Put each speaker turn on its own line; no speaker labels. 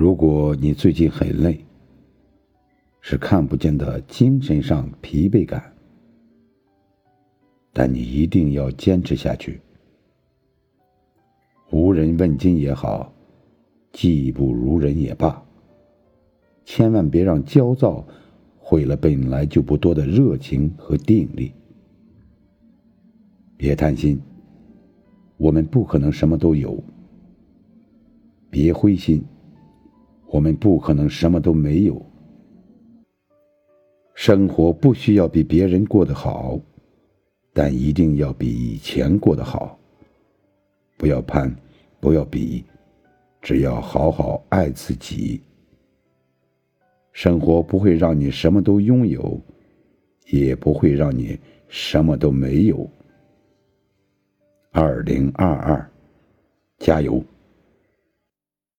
如果你最近很累，是看不见的精神上疲惫感，但你一定要坚持下去。无人问津也好，技不如人也罢，千万别让焦躁毁了本来就不多的热情和定力。别贪心，我们不可能什么都有；别灰心，我们不可能什么都没有。生活不需要比别人过得好，但一定要比以前过得好。不要攀，不要比，只要好好爱自己。生活不会让你什么都拥有，也不会让你什么都没有。二零二二，加油！